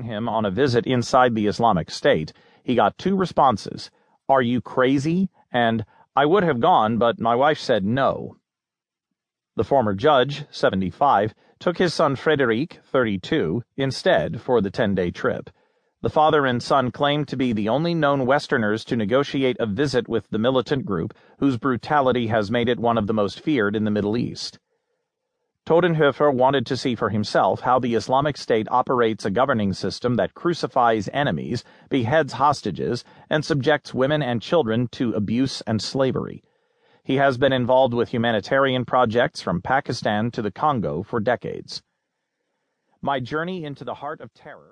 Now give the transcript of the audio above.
him on a visit inside the Islamic State, he got two responses Are you crazy? and I would have gone, but my wife said no. The former judge, 75, took his son Frederic, 32, instead for the 10 day trip. The father and son claimed to be the only known Westerners to negotiate a visit with the militant group whose brutality has made it one of the most feared in the Middle East. Todenhöfer wanted to see for himself how the Islamic State operates a governing system that crucifies enemies, beheads hostages, and subjects women and children to abuse and slavery. He has been involved with humanitarian projects from Pakistan to the Congo for decades. My journey into the heart of terror